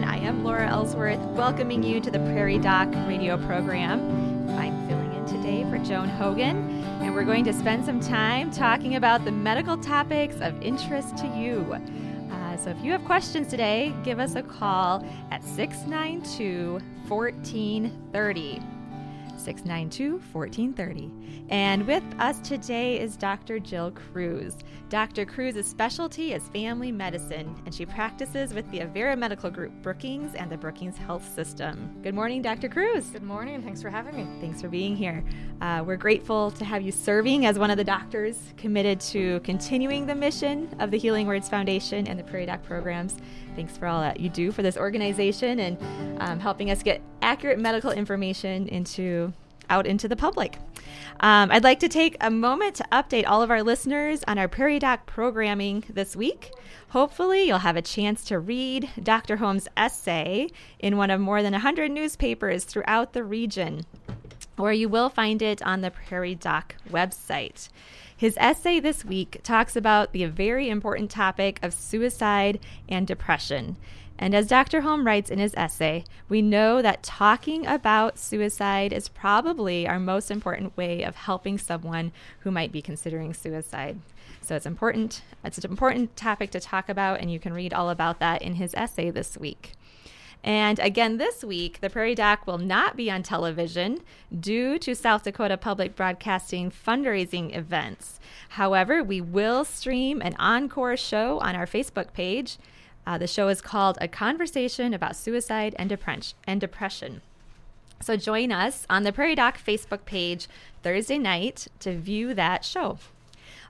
everyone. I am Laura Ellsworth, welcoming you to the Prairie Doc radio program. I'm filling in today for Joan Hogan, and we're going to spend some time talking about the medical topics of interest to you. Uh, so if you have questions today, give us a call at 692 1430. 692 1430. And with us today is Dr. Jill Cruz. Dr. Cruz's specialty is family medicine, and she practices with the Avera Medical Group Brookings and the Brookings Health System. Good morning, Dr. Cruz. Good morning. Thanks for having me. Thanks for being here. Uh, we're grateful to have you serving as one of the doctors committed to continuing the mission of the Healing Words Foundation and the Prairie Doc programs. Thanks for all that you do for this organization and um, helping us get accurate medical information into out into the public. Um, I'd like to take a moment to update all of our listeners on our Prairie Doc programming this week. Hopefully, you'll have a chance to read Dr. Holm's essay in one of more than 100 newspapers throughout the region, or you will find it on the Prairie Doc website. His essay this week talks about the very important topic of suicide and depression. And as Dr. Holm writes in his essay, we know that talking about suicide is probably our most important way of helping someone who might be considering suicide. So it's important. It's an important topic to talk about, and you can read all about that in his essay this week. And again, this week, the Prairie Doc will not be on television due to South Dakota Public Broadcasting fundraising events. However, we will stream an encore show on our Facebook page uh, the show is called A Conversation About Suicide and, Depre- and Depression. So join us on the Prairie Doc Facebook page Thursday night to view that show.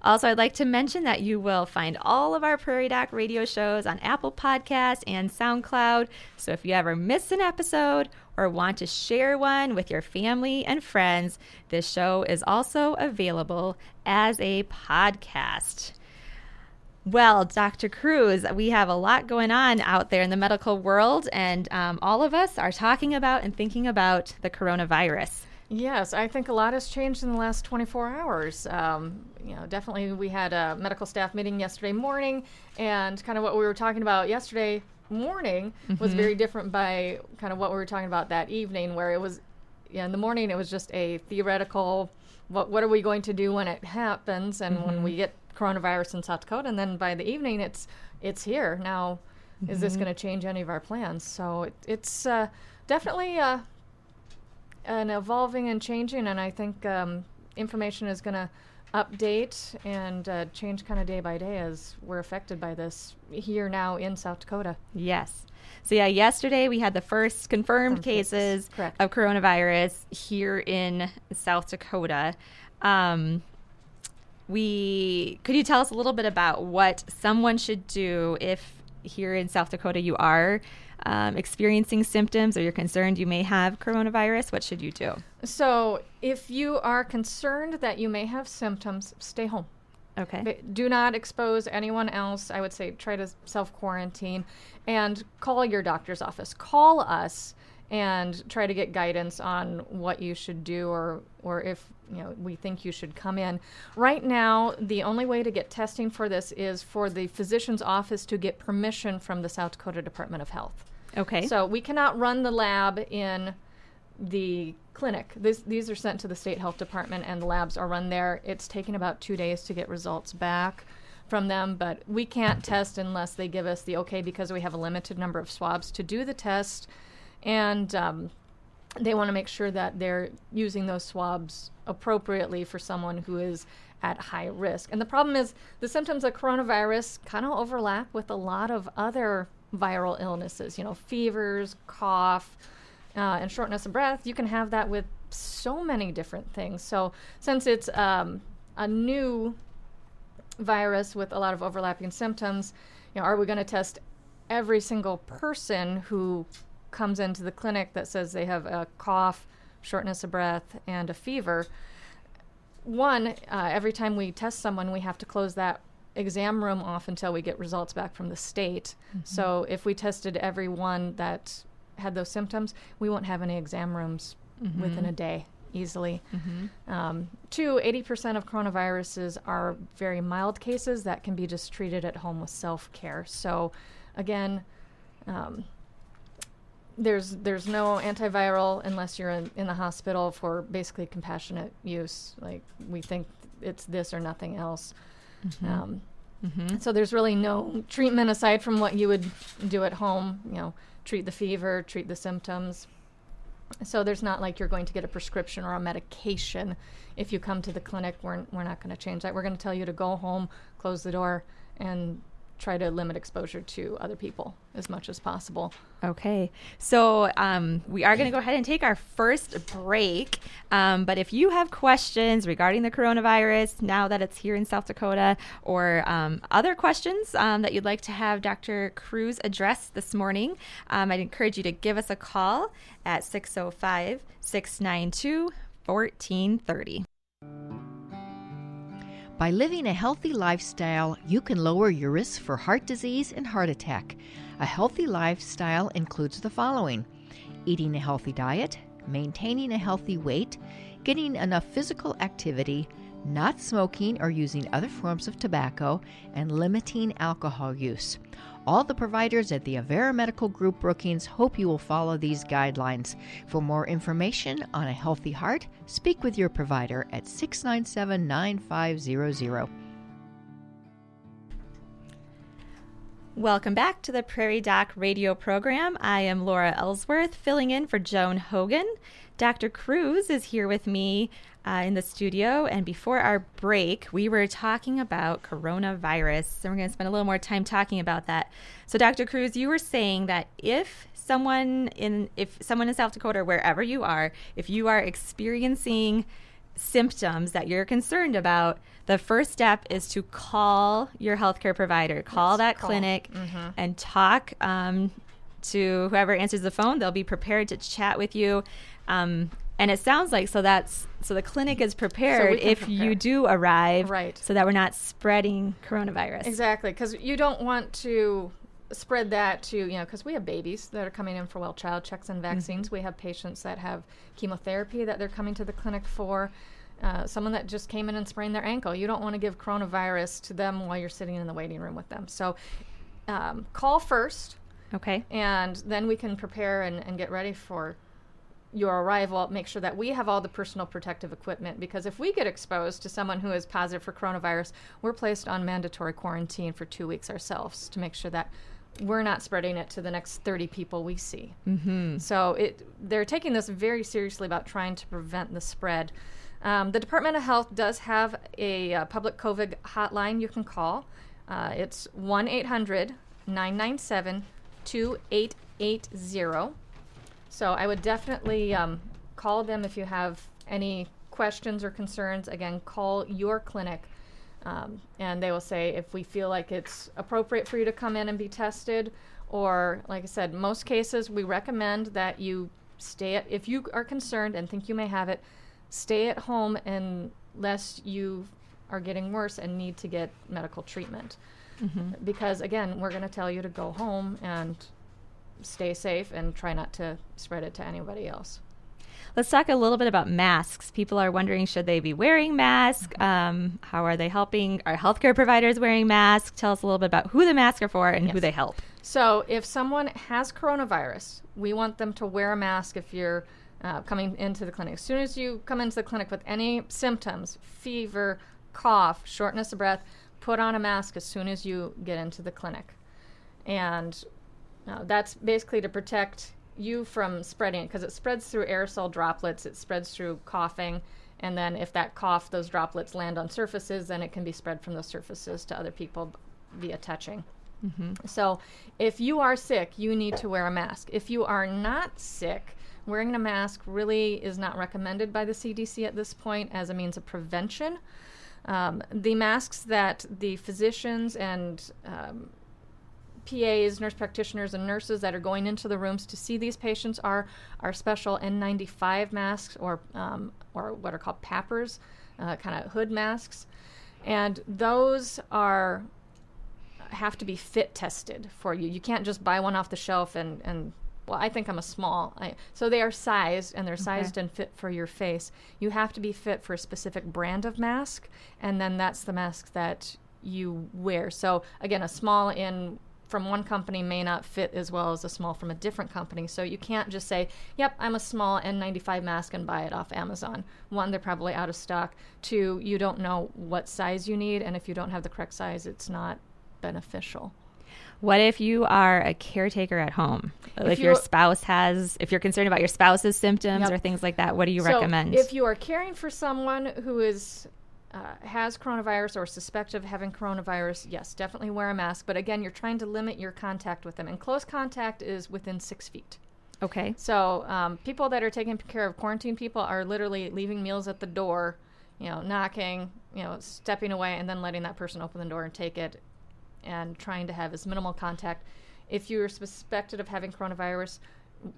Also, I'd like to mention that you will find all of our Prairie Doc radio shows on Apple Podcasts and SoundCloud. So if you ever miss an episode or want to share one with your family and friends, this show is also available as a podcast. Well, Dr. Cruz, we have a lot going on out there in the medical world, and um, all of us are talking about and thinking about the coronavirus. Yes, I think a lot has changed in the last 24 hours. Um, you know, definitely we had a medical staff meeting yesterday morning, and kind of what we were talking about yesterday morning mm-hmm. was very different by kind of what we were talking about that evening, where it was, yeah, in the morning it was just a theoretical, what what are we going to do when it happens, and mm-hmm. when we get coronavirus in South Dakota, and then by the evening, it's it's here now. Mm-hmm. Is this mm-hmm. going to change any of our plans? So it, it's uh, definitely uh, an evolving and changing, and I think um, information is going to update and uh, change kind of day by day as we're affected by this here now in South Dakota. Yes. So yeah, yesterday we had the first confirmed cases, cases of coronavirus here in South Dakota. Um, we could you tell us a little bit about what someone should do if here in South Dakota you are um, experiencing symptoms or you're concerned you may have coronavirus? What should you do? So, if you are concerned that you may have symptoms, stay home. Okay. Do not expose anyone else. I would say try to self quarantine and call your doctor's office. Call us and try to get guidance on what you should do or or if you know we think you should come in. Right now, the only way to get testing for this is for the physician's office to get permission from the South Dakota Department of Health. Okay. So we cannot run the lab in the clinic. This, these are sent to the state health department, and the labs are run there. It's taking about two days to get results back from them, but we can't test unless they give us the okay because we have a limited number of swabs to do the test and um, they want to make sure that they're using those swabs appropriately for someone who is at high risk. And the problem is the symptoms of coronavirus kind of overlap with a lot of other viral illnesses, you know, fevers, cough, uh, and shortness of breath. You can have that with so many different things. So, since it's um, a new virus with a lot of overlapping symptoms, you know, are we going to test every single person who comes into the clinic that says they have a cough, shortness of breath, and a fever, one, uh, every time we test someone, we have to close that exam room off until we get results back from the state. Mm-hmm. So if we tested everyone that had those symptoms, we won't have any exam rooms mm-hmm. within a day easily. Mm-hmm. Um, two, 80% of coronaviruses are very mild cases that can be just treated at home with self care. So, again, um, there's there's no antiviral unless you're in, in the hospital for basically compassionate use. Like we think it's this or nothing else. Um, So there's really no treatment aside from what you would do at home. You know, treat the fever, treat the symptoms. So there's not like you're going to get a prescription or a medication if you come to the clinic. We're we're not going to change that. We're going to tell you to go home, close the door, and try to limit exposure to other people as much as possible. Okay, so um, we are going to go ahead and take our first break. Um, but if you have questions regarding the coronavirus now that it's here in South Dakota, or um, other questions um, that you'd like to have Dr. Cruz address this morning, um, I'd encourage you to give us a call at 605 692 1430. By living a healthy lifestyle, you can lower your risk for heart disease and heart attack. A healthy lifestyle includes the following eating a healthy diet, maintaining a healthy weight, getting enough physical activity, not smoking or using other forms of tobacco, and limiting alcohol use. All the providers at the Avera Medical Group Brookings hope you will follow these guidelines. For more information on a healthy heart, speak with your provider at 697 9500. Welcome back to the Prairie Doc radio program. I am Laura Ellsworth, filling in for Joan Hogan. Dr. Cruz is here with me uh, in the studio, and before our break, we were talking about coronavirus, and we're going to spend a little more time talking about that. So, Dr. Cruz, you were saying that if someone in if someone in South Dakota, or wherever you are, if you are experiencing symptoms that you're concerned about, the first step is to call your healthcare provider, call that call. clinic, and talk um, to whoever answers the phone. They'll be prepared to chat with you. Um, and it sounds like so that's so the clinic is prepared can if prepare. you do arrive, Right. So that we're not spreading coronavirus. Exactly, because you don't want to spread that to you know because we have babies that are coming in for well child checks and vaccines. We have patients that have chemotherapy that they're coming to the clinic for. Uh, someone that just came in and sprained their ankle. You don't want to give coronavirus to them while you're sitting in the waiting room with them. So um, call first, Okay. and then we can prepare and, and get ready for your arrival. Make sure that we have all the personal protective equipment because if we get exposed to someone who is positive for coronavirus, we're placed on mandatory quarantine for two weeks ourselves to make sure that we're not spreading it to the next 30 people we see. Mm-hmm. So it, they're taking this very seriously about trying to prevent the spread. Um, the Department of Health does have a uh, public COVID hotline you can call. Uh, it's 1 800 997 2880. So I would definitely um, call them if you have any questions or concerns. Again, call your clinic. Um, and they will say if we feel like it's appropriate for you to come in and be tested, or like I said, most cases we recommend that you stay at, if you are concerned and think you may have it, stay at home unless you are getting worse and need to get medical treatment. Because again, we're going to tell you to go home and stay safe and try not to spread it to anybody else. Let's talk a little bit about masks. People are wondering should they be wearing masks? Um, how are they helping? Are healthcare providers wearing masks? Tell us a little bit about who the masks are for and who they help. So, if someone has coronavirus, we want them to wear a mask if you're uh, coming into the clinic. As soon as you come into the clinic with any symptoms, fever, cough, shortness of breath, put on a mask as soon as you get into the clinic. And uh, that's basically to protect you from spreading it because it spreads through aerosol droplets, it spreads through coughing. And then, if that cough, those droplets land on surfaces, then it can be spread from those surfaces to other people via touching. So, if you are sick, you need to wear a mask. If you are not sick, wearing a mask really is not recommended by the CDC at this point as a means of prevention. Um, the masks that the physicians and um, PAs, nurse practitioners, and nurses that are going into the rooms to see these patients are our special N95 masks or um, or what are called PAPRs, uh, kind of hood masks, and those are have to be fit tested for you. You can't just buy one off the shelf and and well, I think I'm a small. I, so they are sized and they're sized and fit for your face. You have to be fit for a specific brand of mask, and then that's the mask that you wear. So again, a small in from one company may not fit as well as a small from a different company. So you can't just say, "Yep, I'm a small N95 mask and buy it off Amazon." One, they're probably out of stock. Two, you don't know what size you need, and if you don't have the correct size, it's not beneficial. What if you are a caretaker at home? If, If your spouse has, if you're concerned about your spouse's symptoms Yep. or things like that, what do you So recommend? If you are caring for someone who is uh, has coronavirus or suspect of having coronavirus, yes, definitely wear a mask. But again, you're trying to limit your contact with them, and close contact is within six feet. okay. So um, people that are taking care of quarantine people are literally leaving meals at the door, you know, knocking, you know, stepping away, and then letting that person open the door and take it, and trying to have as minimal contact. If you're suspected of having coronavirus,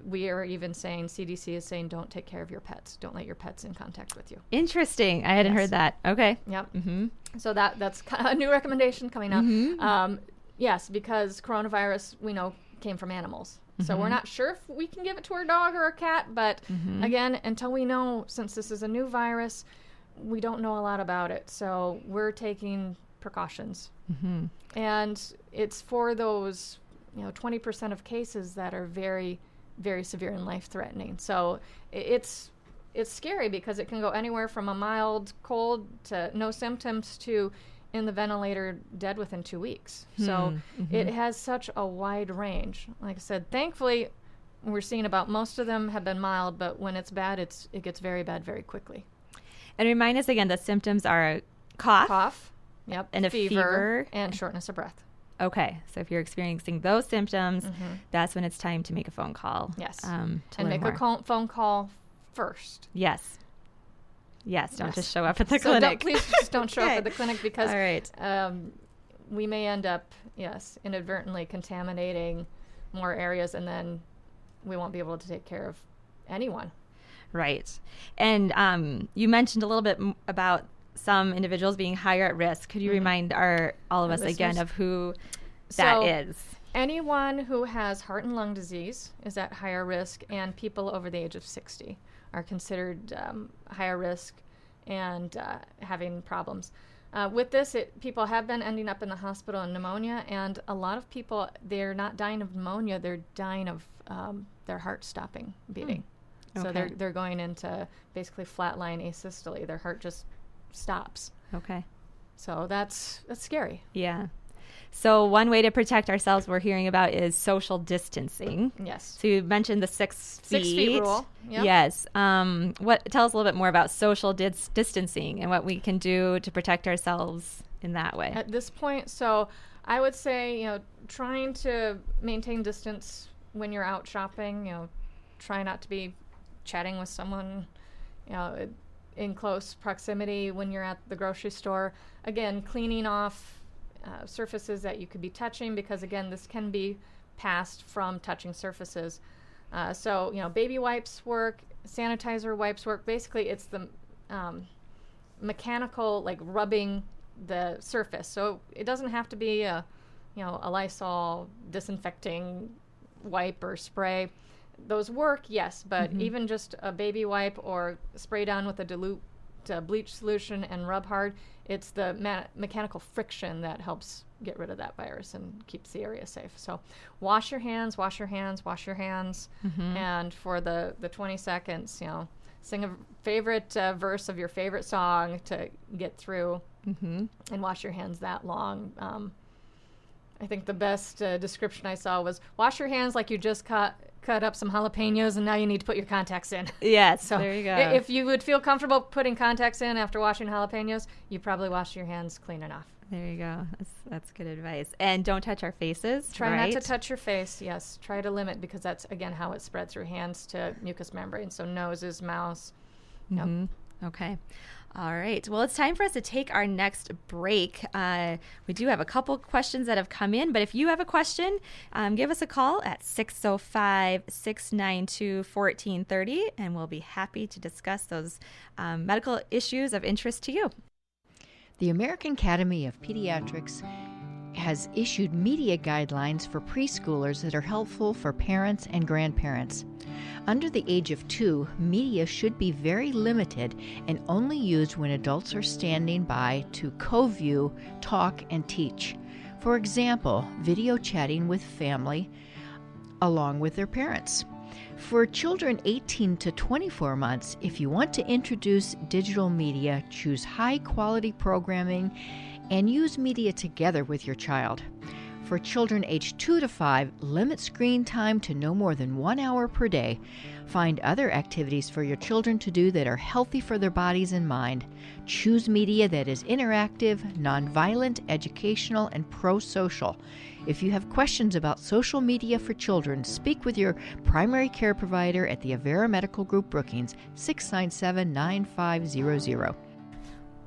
we are even saying CDC is saying don't take care of your pets. Don't let your pets in contact with you. Interesting. I hadn't Yes. heard that. Okay. Yep. Mm-hmm. So that that's a new recommendation coming up. Mhm. Um, yes, because coronavirus we know came from animals. So Mm-hmm. we're not sure if we can give it to our dog or a cat, but Mm-hmm. again, until we know, since this is a new virus, we don't know a lot about it. So we're taking precautions, Mm-hmm. and it's for those you know 20% of cases that are very very severe and life threatening. So it's it's scary because it can go anywhere from a mild cold to no symptoms to in the ventilator dead within 2 weeks. So hmm, it mm-hmm. has such a wide range. Like I said, thankfully we're seeing about most of them have been mild, but when it's bad, it's it gets very bad very quickly. And remind us again, the symptoms are cough. Cough, yep, And a fever. and shortness of breath. Okay. So if you're experiencing those symptoms, that's when it's time to make a phone call. Mm-hmm. Yes. Um, to and make more. a call, phone call first. Yes. Yes. Don't Yes. just show up at the So don't, clinic. please just don't show Okay. up at the clinic because All right. um, we may end up, yes, inadvertently contaminating more areas, and then we won't be able to take care of anyone. Right. And um, you mentioned a little bit m- about some individuals being higher at risk. Could you remind our all of Mm-hmm. Our us again of who that So- is? Anyone who has heart and lung disease is at higher risk, and people over the age of 60 are considered um, higher risk and uh, having problems. Uh, with this, it, people have been ending up in the hospital in pneumonia, and a lot of people, they're not dying of pneumonia, they're dying of um, their heart stopping beating. So they're, they're going into basically flatline asystole. Their heart just stops. Okay. So that's that's scary. Yeah. So one way to protect ourselves we're hearing about is social distancing. Yes. So you mentioned the six feet. Six feet rule. Yep. Yes. Um, what? Tell us a little bit more about social dis- distancing and what we can do to protect ourselves in that way. at this point. So I would say, you know, trying to maintain distance when you're out shopping, you know, try not to be chatting with someone, you know, in close proximity when you're at the grocery store. Again, cleaning off uh, surfaces that you could be touching because, again, this can be passed from touching surfaces. Uh, so, you know, baby wipes work, sanitizer wipes work. Basically, it's the um, mechanical like rubbing the surface. So it doesn't have to be a you know a Lysol disinfecting wipe or spray. Those work, yes, but even just a baby wipe or spray down with a dilute uh, bleach solution and rub hard, it's the ma- mechanical friction that helps get rid of that virus and keeps the area safe. So wash your hands, wash your hands, wash your hands, and for the the 20 seconds, you know, sing a favorite uh, verse of your favorite song to get through mm-hmm. and wash your hands that long. Um, I think the best uh, description I saw was wash your hands like you just cut cut up some jalapenos and now you need to put your contacts in. Yes. So there you go. if you would feel comfortable putting contacts in after washing jalapenos, you probably wash your hands clean enough. there you go. That's that's good advice. And don't touch our faces. Try not to touch your face. Yes, try to limit because that's again how it spreads through hands to mucous membrane. So noses, mouths. Yep. Mhm. Okay. All right. Well, it's time for us to take our next break. Uh, we do have a couple questions that have come in, but if you have a question, um, give us a call at 605 692 1430, and we'll be happy to discuss those um, medical issues of interest to you. The American Academy of Pediatrics has issued media guidelines for preschoolers that are helpful for parents and grandparents. Under the age of two, media should be very limited and only used when adults are standing by to co view, talk, and teach. For example, video chatting with family along with their parents. For children 18 to 24 months, if you want to introduce digital media, choose high quality programming and use media together with your child. For children aged 2 to 5, limit screen time to no more than one hour per day. Find other activities for your children to do that are healthy for their bodies and mind. Choose media that is interactive, nonviolent, educational, and pro social. If you have questions about social media for children, speak with your primary care provider at the Avera Medical Group Brookings, 697 9500.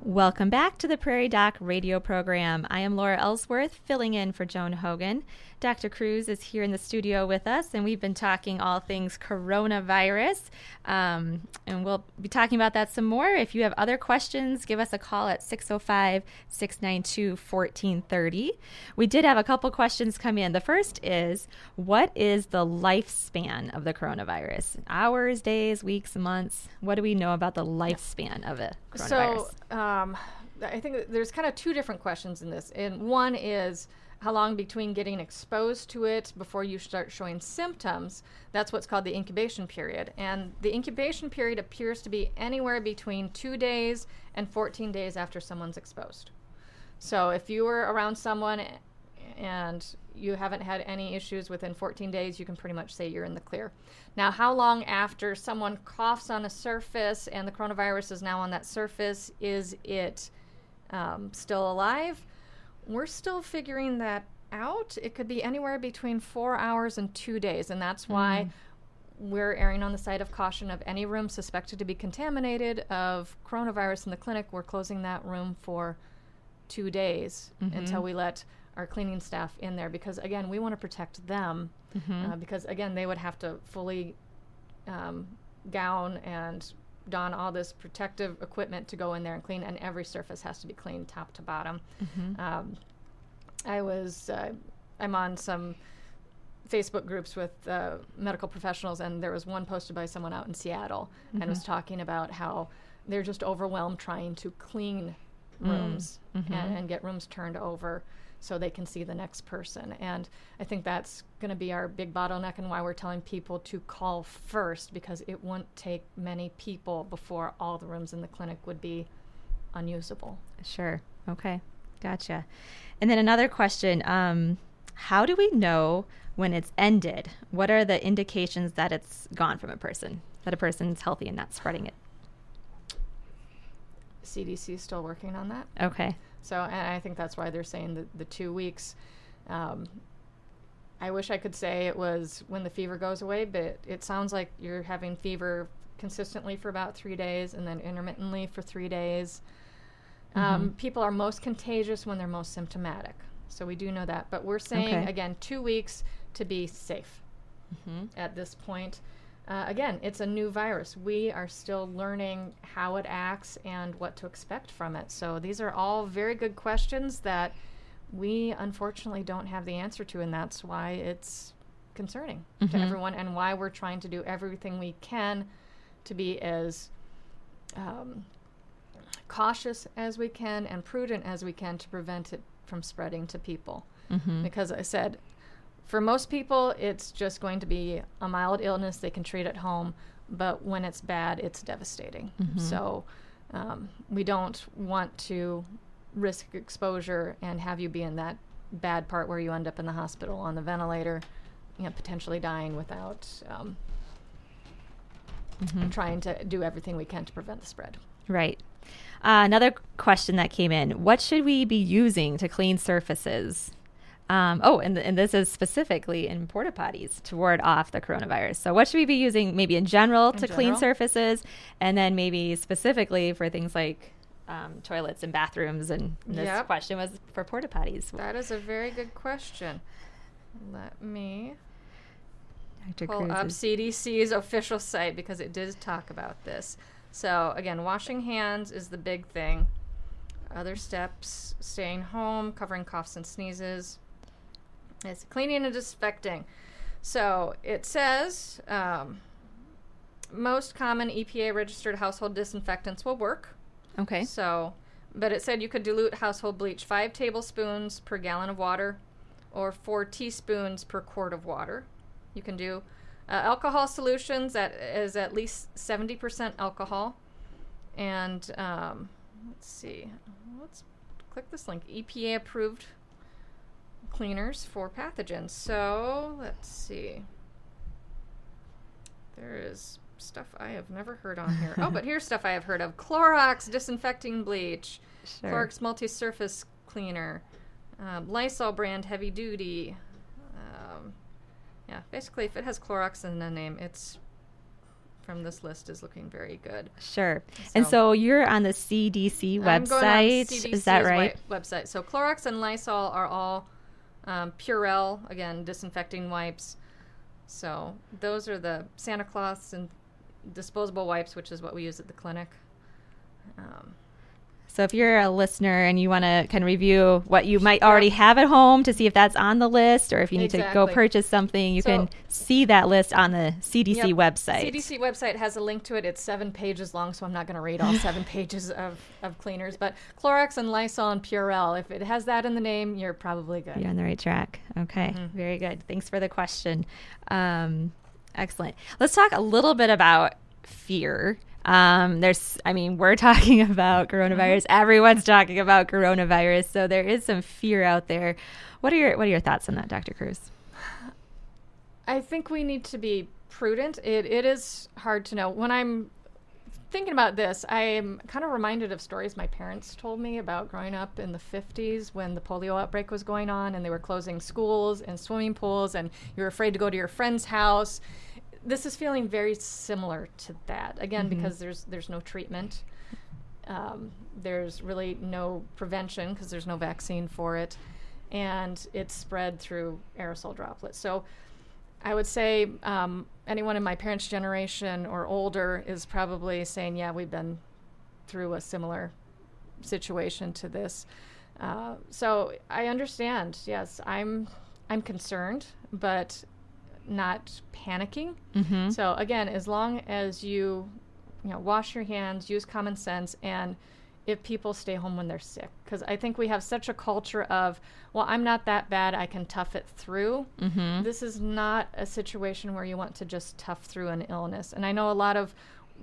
Welcome back to the Prairie Doc radio program. I am Laura Ellsworth, filling in for Joan Hogan. Dr. Cruz is here in the studio with us, and we've been talking all things coronavirus. Um, and we'll be talking about that some more. If you have other questions, give us a call at 605 692 1430. We did have a couple questions come in. The first is What is the lifespan of the coronavirus? Hours, days, weeks, months? What do we know about the lifespan of it? So, um, I think there's kind of two different questions in this. And one is, how long between getting exposed to it before you start showing symptoms. That's what's called the incubation period. And the incubation period appears to be anywhere between two days and 14 days after someone's exposed. So if you were around someone and you haven't had any issues within 14 days, you can pretty much say you're in the clear. Now, how long after someone coughs on a surface and the coronavirus is now on that surface, is it um, still alive? we're still figuring that out. It could be anywhere between four hours and two days, and that's why mm. we're erring on the side of caution of any room suspected to be contaminated of coronavirus in the clinic. We're closing that room for two days mm-hmm. until we let our cleaning staff in there because again we want to protect them mm-hmm. uh, because again they would have to fully um, gown and don all this protective equipment to go in there and clean, and every surface has to be cleaned top to bottom. Mm-hmm. Um, I was, uh, I'm on some Facebook groups with uh, medical professionals, and there was one posted by someone out in Seattle, mm-hmm. and was talking about how they're just overwhelmed trying to clean mm. rooms mm-hmm. and, and, get rooms turned over so they can see the next person. And I think that's going to be our big bottleneck and why we're telling people to call first because it won't take many people before all the rooms in the clinic would be unusable. Sure. Okay. Gotcha. And then another question um, How do we know when it's ended? What are the indications that it's gone from a person, that a person's healthy and not spreading it? CDC is still working on that. Okay. So, and I think that's why they're saying the, the two weeks. Um, I wish I could say it was when the fever goes away, but it sounds like you're having fever consistently for about three days and then intermittently for three days. Um, mm-hmm. Um, people are most contagious when they're most symptomatic. So we do know that. But we're saying, okay. again, two weeks to be safe mm-hmm. at this point. Uh, again, it's a new virus. We are still learning how it acts and what to expect from it. So these are all very good questions that we unfortunately don't have the answer to, and that's why it's concerning mm-hmm. to everyone and why we're trying to do everything we can to be as um, cautious as we can and prudent as we can to prevent it from spreading to people. Mm-hmm. Because I said, for most people, it's just going to be a mild illness they can treat at home, but when it's bad, it's devastating. Mm-hmm. So um, we don't want to risk exposure and have you be in that bad part where you end up in the hospital on the ventilator, you know, potentially dying without um, mm-hmm. trying to do everything we can to prevent the spread. Right. Uh, another question that came in What should we be using to clean surfaces? Um, oh, and, and this is specifically in porta potties to ward off the coronavirus. So, what should we be using maybe in general in to general? clean surfaces, and then maybe specifically for things like um, toilets and bathrooms? And this yep. question was for porta potties. That is a very good question. Let me Dr. pull up CDC's official site because it did talk about this. So, again, washing hands is the big thing. Other steps staying home, covering coughs and sneezes, it's cleaning and disinfecting. So it says um, most common EPA registered household disinfectants will work. Okay. So but it said you could dilute household bleach five tablespoons per gallon of water or four teaspoons per quart of water. You can do uh, alcohol solutions that is at least 70% alcohol. And um, let's see, let's click this link EPA approved cleaners for pathogens. So let's see. There is stuff I have never heard on here. oh, but here's stuff I have heard of Clorox disinfecting bleach, Sure. Clorox multi surface cleaner, um, Lysol brand heavy duty. Um, yeah, basically, if it has Clorox in the name, it's from this list is looking very good. Sure. And So- so you're on the CDC I'm going on website. Is that right? website. So Clorox and Lysol are all um, Purell, again, disinfecting wipes. So those are the Sani-Cloths and disposable wipes, which is what we use at the clinic. Um, So if you're a listener and you want to kind of review what you might already have at home to see if that's on the list or if you need to go purchase something, you So- can see that list on the CDC Yep. website. CDC website has a link to it. It's seven pages long, so I'm not going to read all seven pages of, of cleaners. But Clorox and Lysol and Purell, if it has that in the name, you're probably good. You're on the right track. Okay, Mm-hmm. very good. Thanks for the question. Um, excellent. Let's talk a little bit about fear. Um, there's, I mean, we're talking about coronavirus. Mm-hmm. Everyone's talking about coronavirus, so there is some fear out there. What are your What are your thoughts on that, Dr. Cruz? I think we need to be prudent. It, it is hard to know. When I'm thinking about this, I'm kind of reminded of stories my parents told me about growing up in the 50s when the polio outbreak was going on and they were closing schools and swimming pools and you were afraid to go to your friend's house. This is feeling very similar to that. Again, because there's there's no treatment. Um, there's really no prevention because there's no vaccine for it, and it's spread through aerosol droplets. So, I would say um, anyone in my parents' generation or older is probably saying, "Yeah, we've been through a similar situation to this." Uh, so I understand. Yes, I'm I'm concerned, but not panicking. Mm-hmm. So again, as long as you, you know, wash your hands, use common sense, and if people stay home when they're sick, because I think we have such a culture of, well, I'm not that bad, I can tough it through. Mm-hmm. This is not a situation where you want to just tough through an illness. And I know a lot of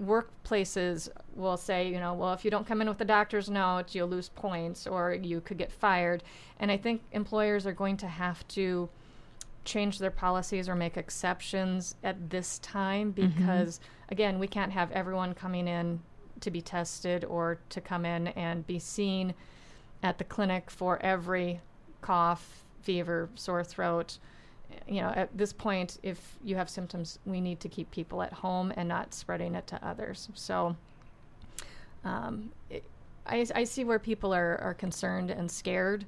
workplaces will say, you know, well, if you don't come in with a doctor's note, you'll lose points or you could get fired. And I think employers are going to have to change their policies or make exceptions at this time because again we can't have everyone coming in to be tested or to come in and be seen at the clinic for every cough fever sore throat. You know at this point if you have symptoms we need to keep people at home and not spreading it to others. So um, it, I, I see where people are, are concerned and scared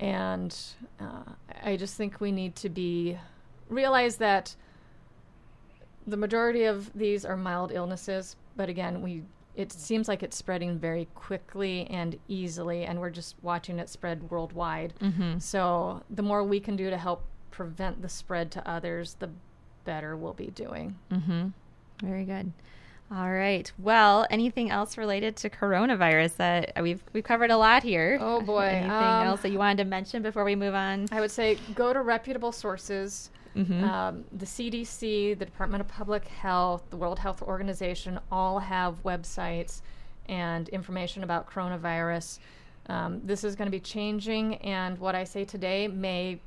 and uh, I just think we need to be realize that the majority of these are mild illnesses, but again, we it seems like it's spreading very quickly and easily, and we're just watching it spread worldwide. Mm-hmm. So the more we can do to help prevent the spread to others, the better we'll be doing. Mm-hmm. Very good. All right. Well, anything else related to coronavirus that we've we've covered a lot here? Oh, boy. Anything Um, else that you wanted to mention before we move on? I would say go to reputable sources. Mhm. Um, the CDC, the Department of Public Health, the World Health Organization all have websites and information about coronavirus. Um, this is going to be changing, and what I say today may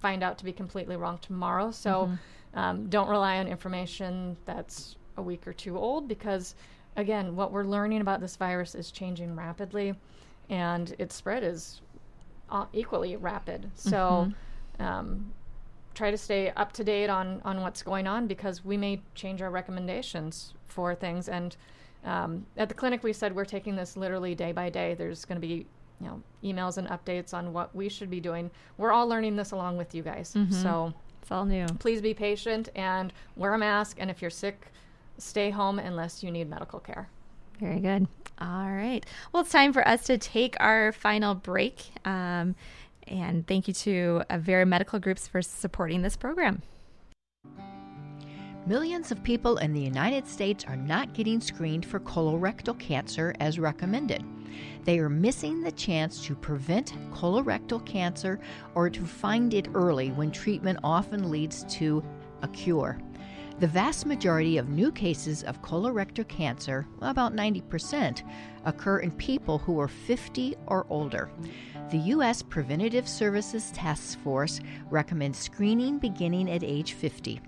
find out to be completely wrong tomorrow. So um, don't rely on information that's a week or two old because, again, what we're learning about this virus is changing rapidly, and its spread is uh, equally rapid. So um, try to stay up to date on, on what's going on because we may change our recommendations for things. And um, at the clinic, we said we're taking this literally day by day. There's going to be you know emails and updates on what we should be doing. We're all learning this along with you guys. So It's all new. please be patient and wear a mask. And if you're sick, stay home unless you need medical care. Very good. All right. Well, it's time for us to take our final break. Um, and thank you to Avera Medical Groups for supporting this program. Millions of people in the United States are not getting screened for colorectal cancer as recommended. They are missing the chance to prevent colorectal cancer or to find it early when treatment often leads to a cure. The vast majority of new cases of colorectal cancer, about 90%, occur in people who are 50 or older. The U.S. Preventative Services Task Force recommends screening beginning at age 50.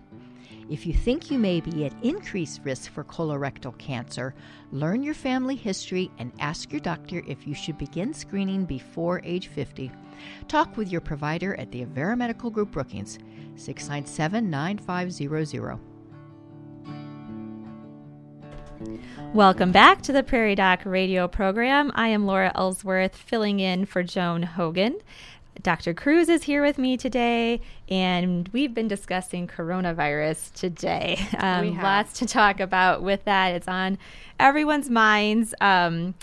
If you think you may be at increased risk for colorectal cancer, learn your family history and ask your doctor if you should begin screening before age 50. Talk with your provider at the Avera Medical Group Brookings, 697 9500. Welcome back to the Prairie Doc radio program. I am Laura Ellsworth filling in for Joan Hogan. Dr. Cruz is here with me today, and we've been discussing coronavirus today. Um, lots to talk about with that. It's on everyone's minds. Um,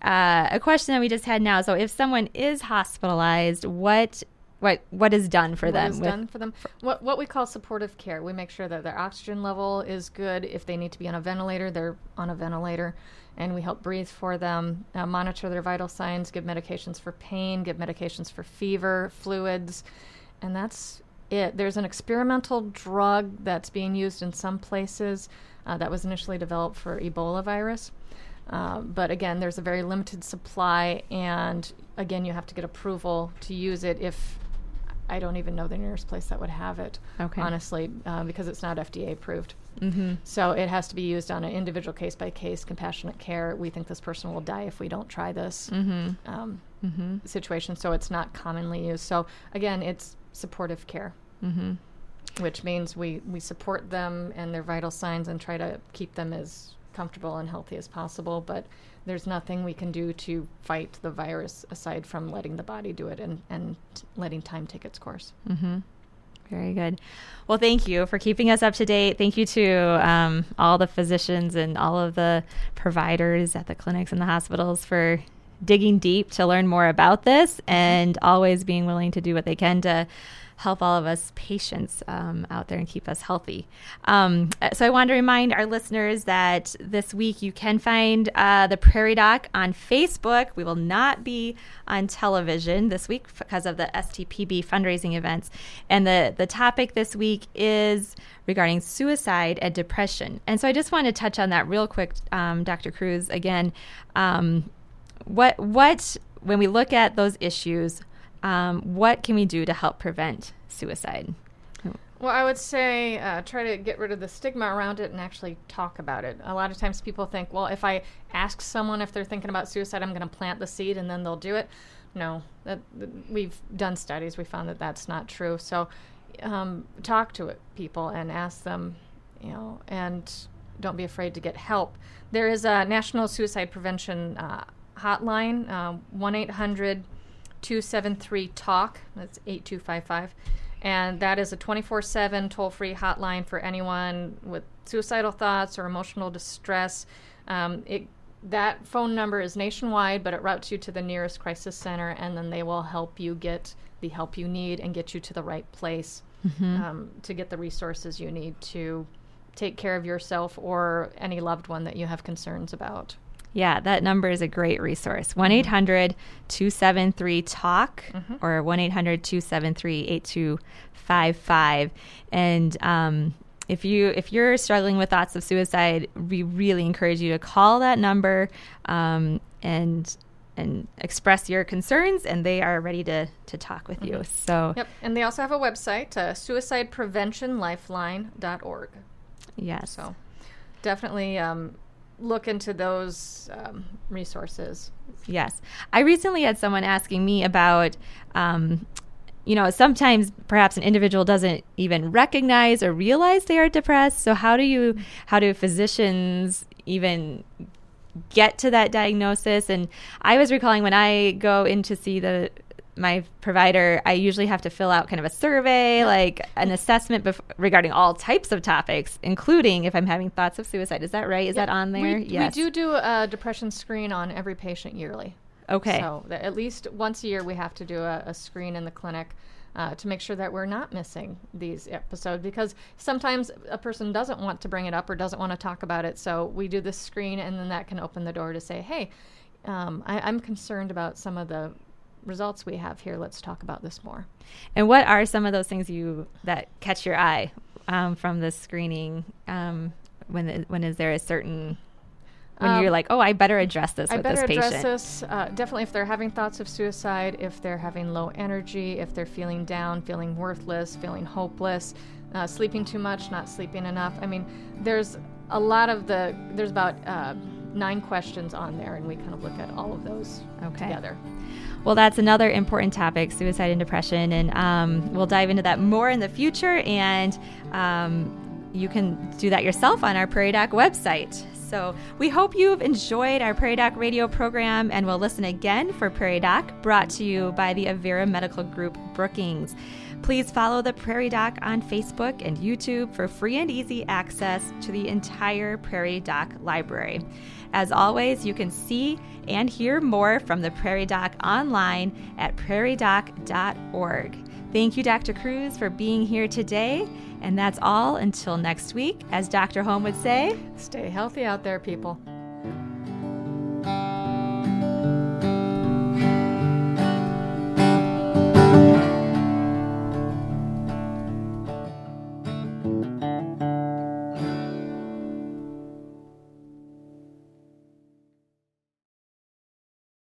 uh, a question that we just had now. So, if someone is hospitalized, what what what is done for what them? What is done for them? What what we call supportive care. We make sure that their oxygen level is good. If they need to be on a ventilator, they're on a ventilator and we help breathe for them, uh, monitor their vital signs, give medications for pain, give medications for fever, fluids, and that's it. There's an experimental drug that's being used in some places uh, that was initially developed for Ebola virus. Uh, but again, there's a very limited supply, and again, you have to get approval to use it if I don't even know the nearest place that would have it, okay. honestly, uh, because it's not FDA approved. Mm-hmm. So it has to be used on an individual case by case, compassionate care. We think this person will die if we don't try this mm-hmm. Um, mm-hmm. situation. So it's not commonly used. So again, it's supportive care, mm-hmm. which means we, we support them and their vital signs and try to keep them as comfortable and healthy as possible. But there's nothing we can do to fight the virus aside from letting the body do it and, and letting time take its course. Mm-hmm. Very good. Well, thank you for keeping us up to date. Thank you to um, all the physicians and all of the providers at the clinics and the hospitals for digging deep to learn more about this and always being willing to do what they can to help all of us patients um, out there and keep us healthy. Um, so I want to remind our listeners that this week you can find uh, the Prairie Doc on Facebook. We will not be on television this week because of the SDPB fundraising events. And the, the topic this week is regarding suicide and depression. And so I just want to touch on that real quick, um, Dr. Cruz. Again, um, what what when we look at those issues, um, what can we do to help prevent suicide? Well, I would say uh, try to get rid of the stigma around it and actually talk about it. A lot of times people think, well, if I ask someone if they're thinking about suicide, I'm going to plant the seed and then they'll do it. No, that, that, we've done studies. We found that that's not true. So um, talk to it, people and ask them, you know, and don't be afraid to get help. There is a National Suicide Prevention uh, hotline, uh, 1 800 273 TALK. That's 8255. And that is a 24 7 toll free hotline for anyone with suicidal thoughts or emotional distress. Um, it, that phone number is nationwide, but it routes you to the nearest crisis center, and then they will help you get the help you need and get you to the right place mm-hmm. um, to get the resources you need to take care of yourself or any loved one that you have concerns about. Yeah, that number is a great resource. 1 800 273 TALK mm-hmm. or 1 800 273 8255. And um, if you if you're struggling with thoughts of suicide, we really encourage you to call that number um, and and express your concerns, and they are ready to to talk with mm-hmm. you. So yep, and they also have a website, uh, suicidepreventionlifeline.org. Yes. So definitely um, look into those um, resources. Yes. I recently had someone asking me about, um, you know, sometimes perhaps an individual doesn't even recognize or realize they are depressed. So how do you, how do physicians even get to that diagnosis? And I was recalling when I go in to see the my provider, I usually have to fill out kind of a survey, like an assessment bef- regarding all types of topics, including if I'm having thoughts of suicide. Is that right? Is yep. that on there? We, yes. We do do a depression screen on every patient yearly. Okay. So at least once a year we have to do a, a screen in the clinic. uh, to make sure that we're not missing these episodes because sometimes a person doesn't want to bring it up or doesn't want to talk about it. So we do this screen, and then that can open the door to say, hey, um, I, I'm concerned about some of the results we have here. Let's talk about this more. And what are some of those things you that catch your eye um, from the screening? Um, when when is there a certain when um, you're like, oh, I better address this I with better this address this. Uh, definitely, if they're having thoughts of suicide, if they're having low energy, if they're feeling down, feeling worthless, feeling hopeless, uh, sleeping too much, not sleeping enough. I mean, there's a lot of the. There's about uh, nine questions on there, and we kind of look at all of those okay. together. Well, that's another important topic, suicide and depression, and um, we'll dive into that more in the future. And um, you can do that yourself on our Prairie Doc website. So we hope you've enjoyed our Prairie Doc radio program and will listen again for Prairie Doc, brought to you by the Avera Medical Group Brookings. Please follow the Prairie Doc on Facebook and YouTube for free and easy access to the entire Prairie Doc library. As always, you can see and hear more from the Prairie Doc online at prairiedoc.org. Thank you, Dr. Cruz, for being here today. And that's all until next week. As Dr. Holm would say, stay healthy out there, people.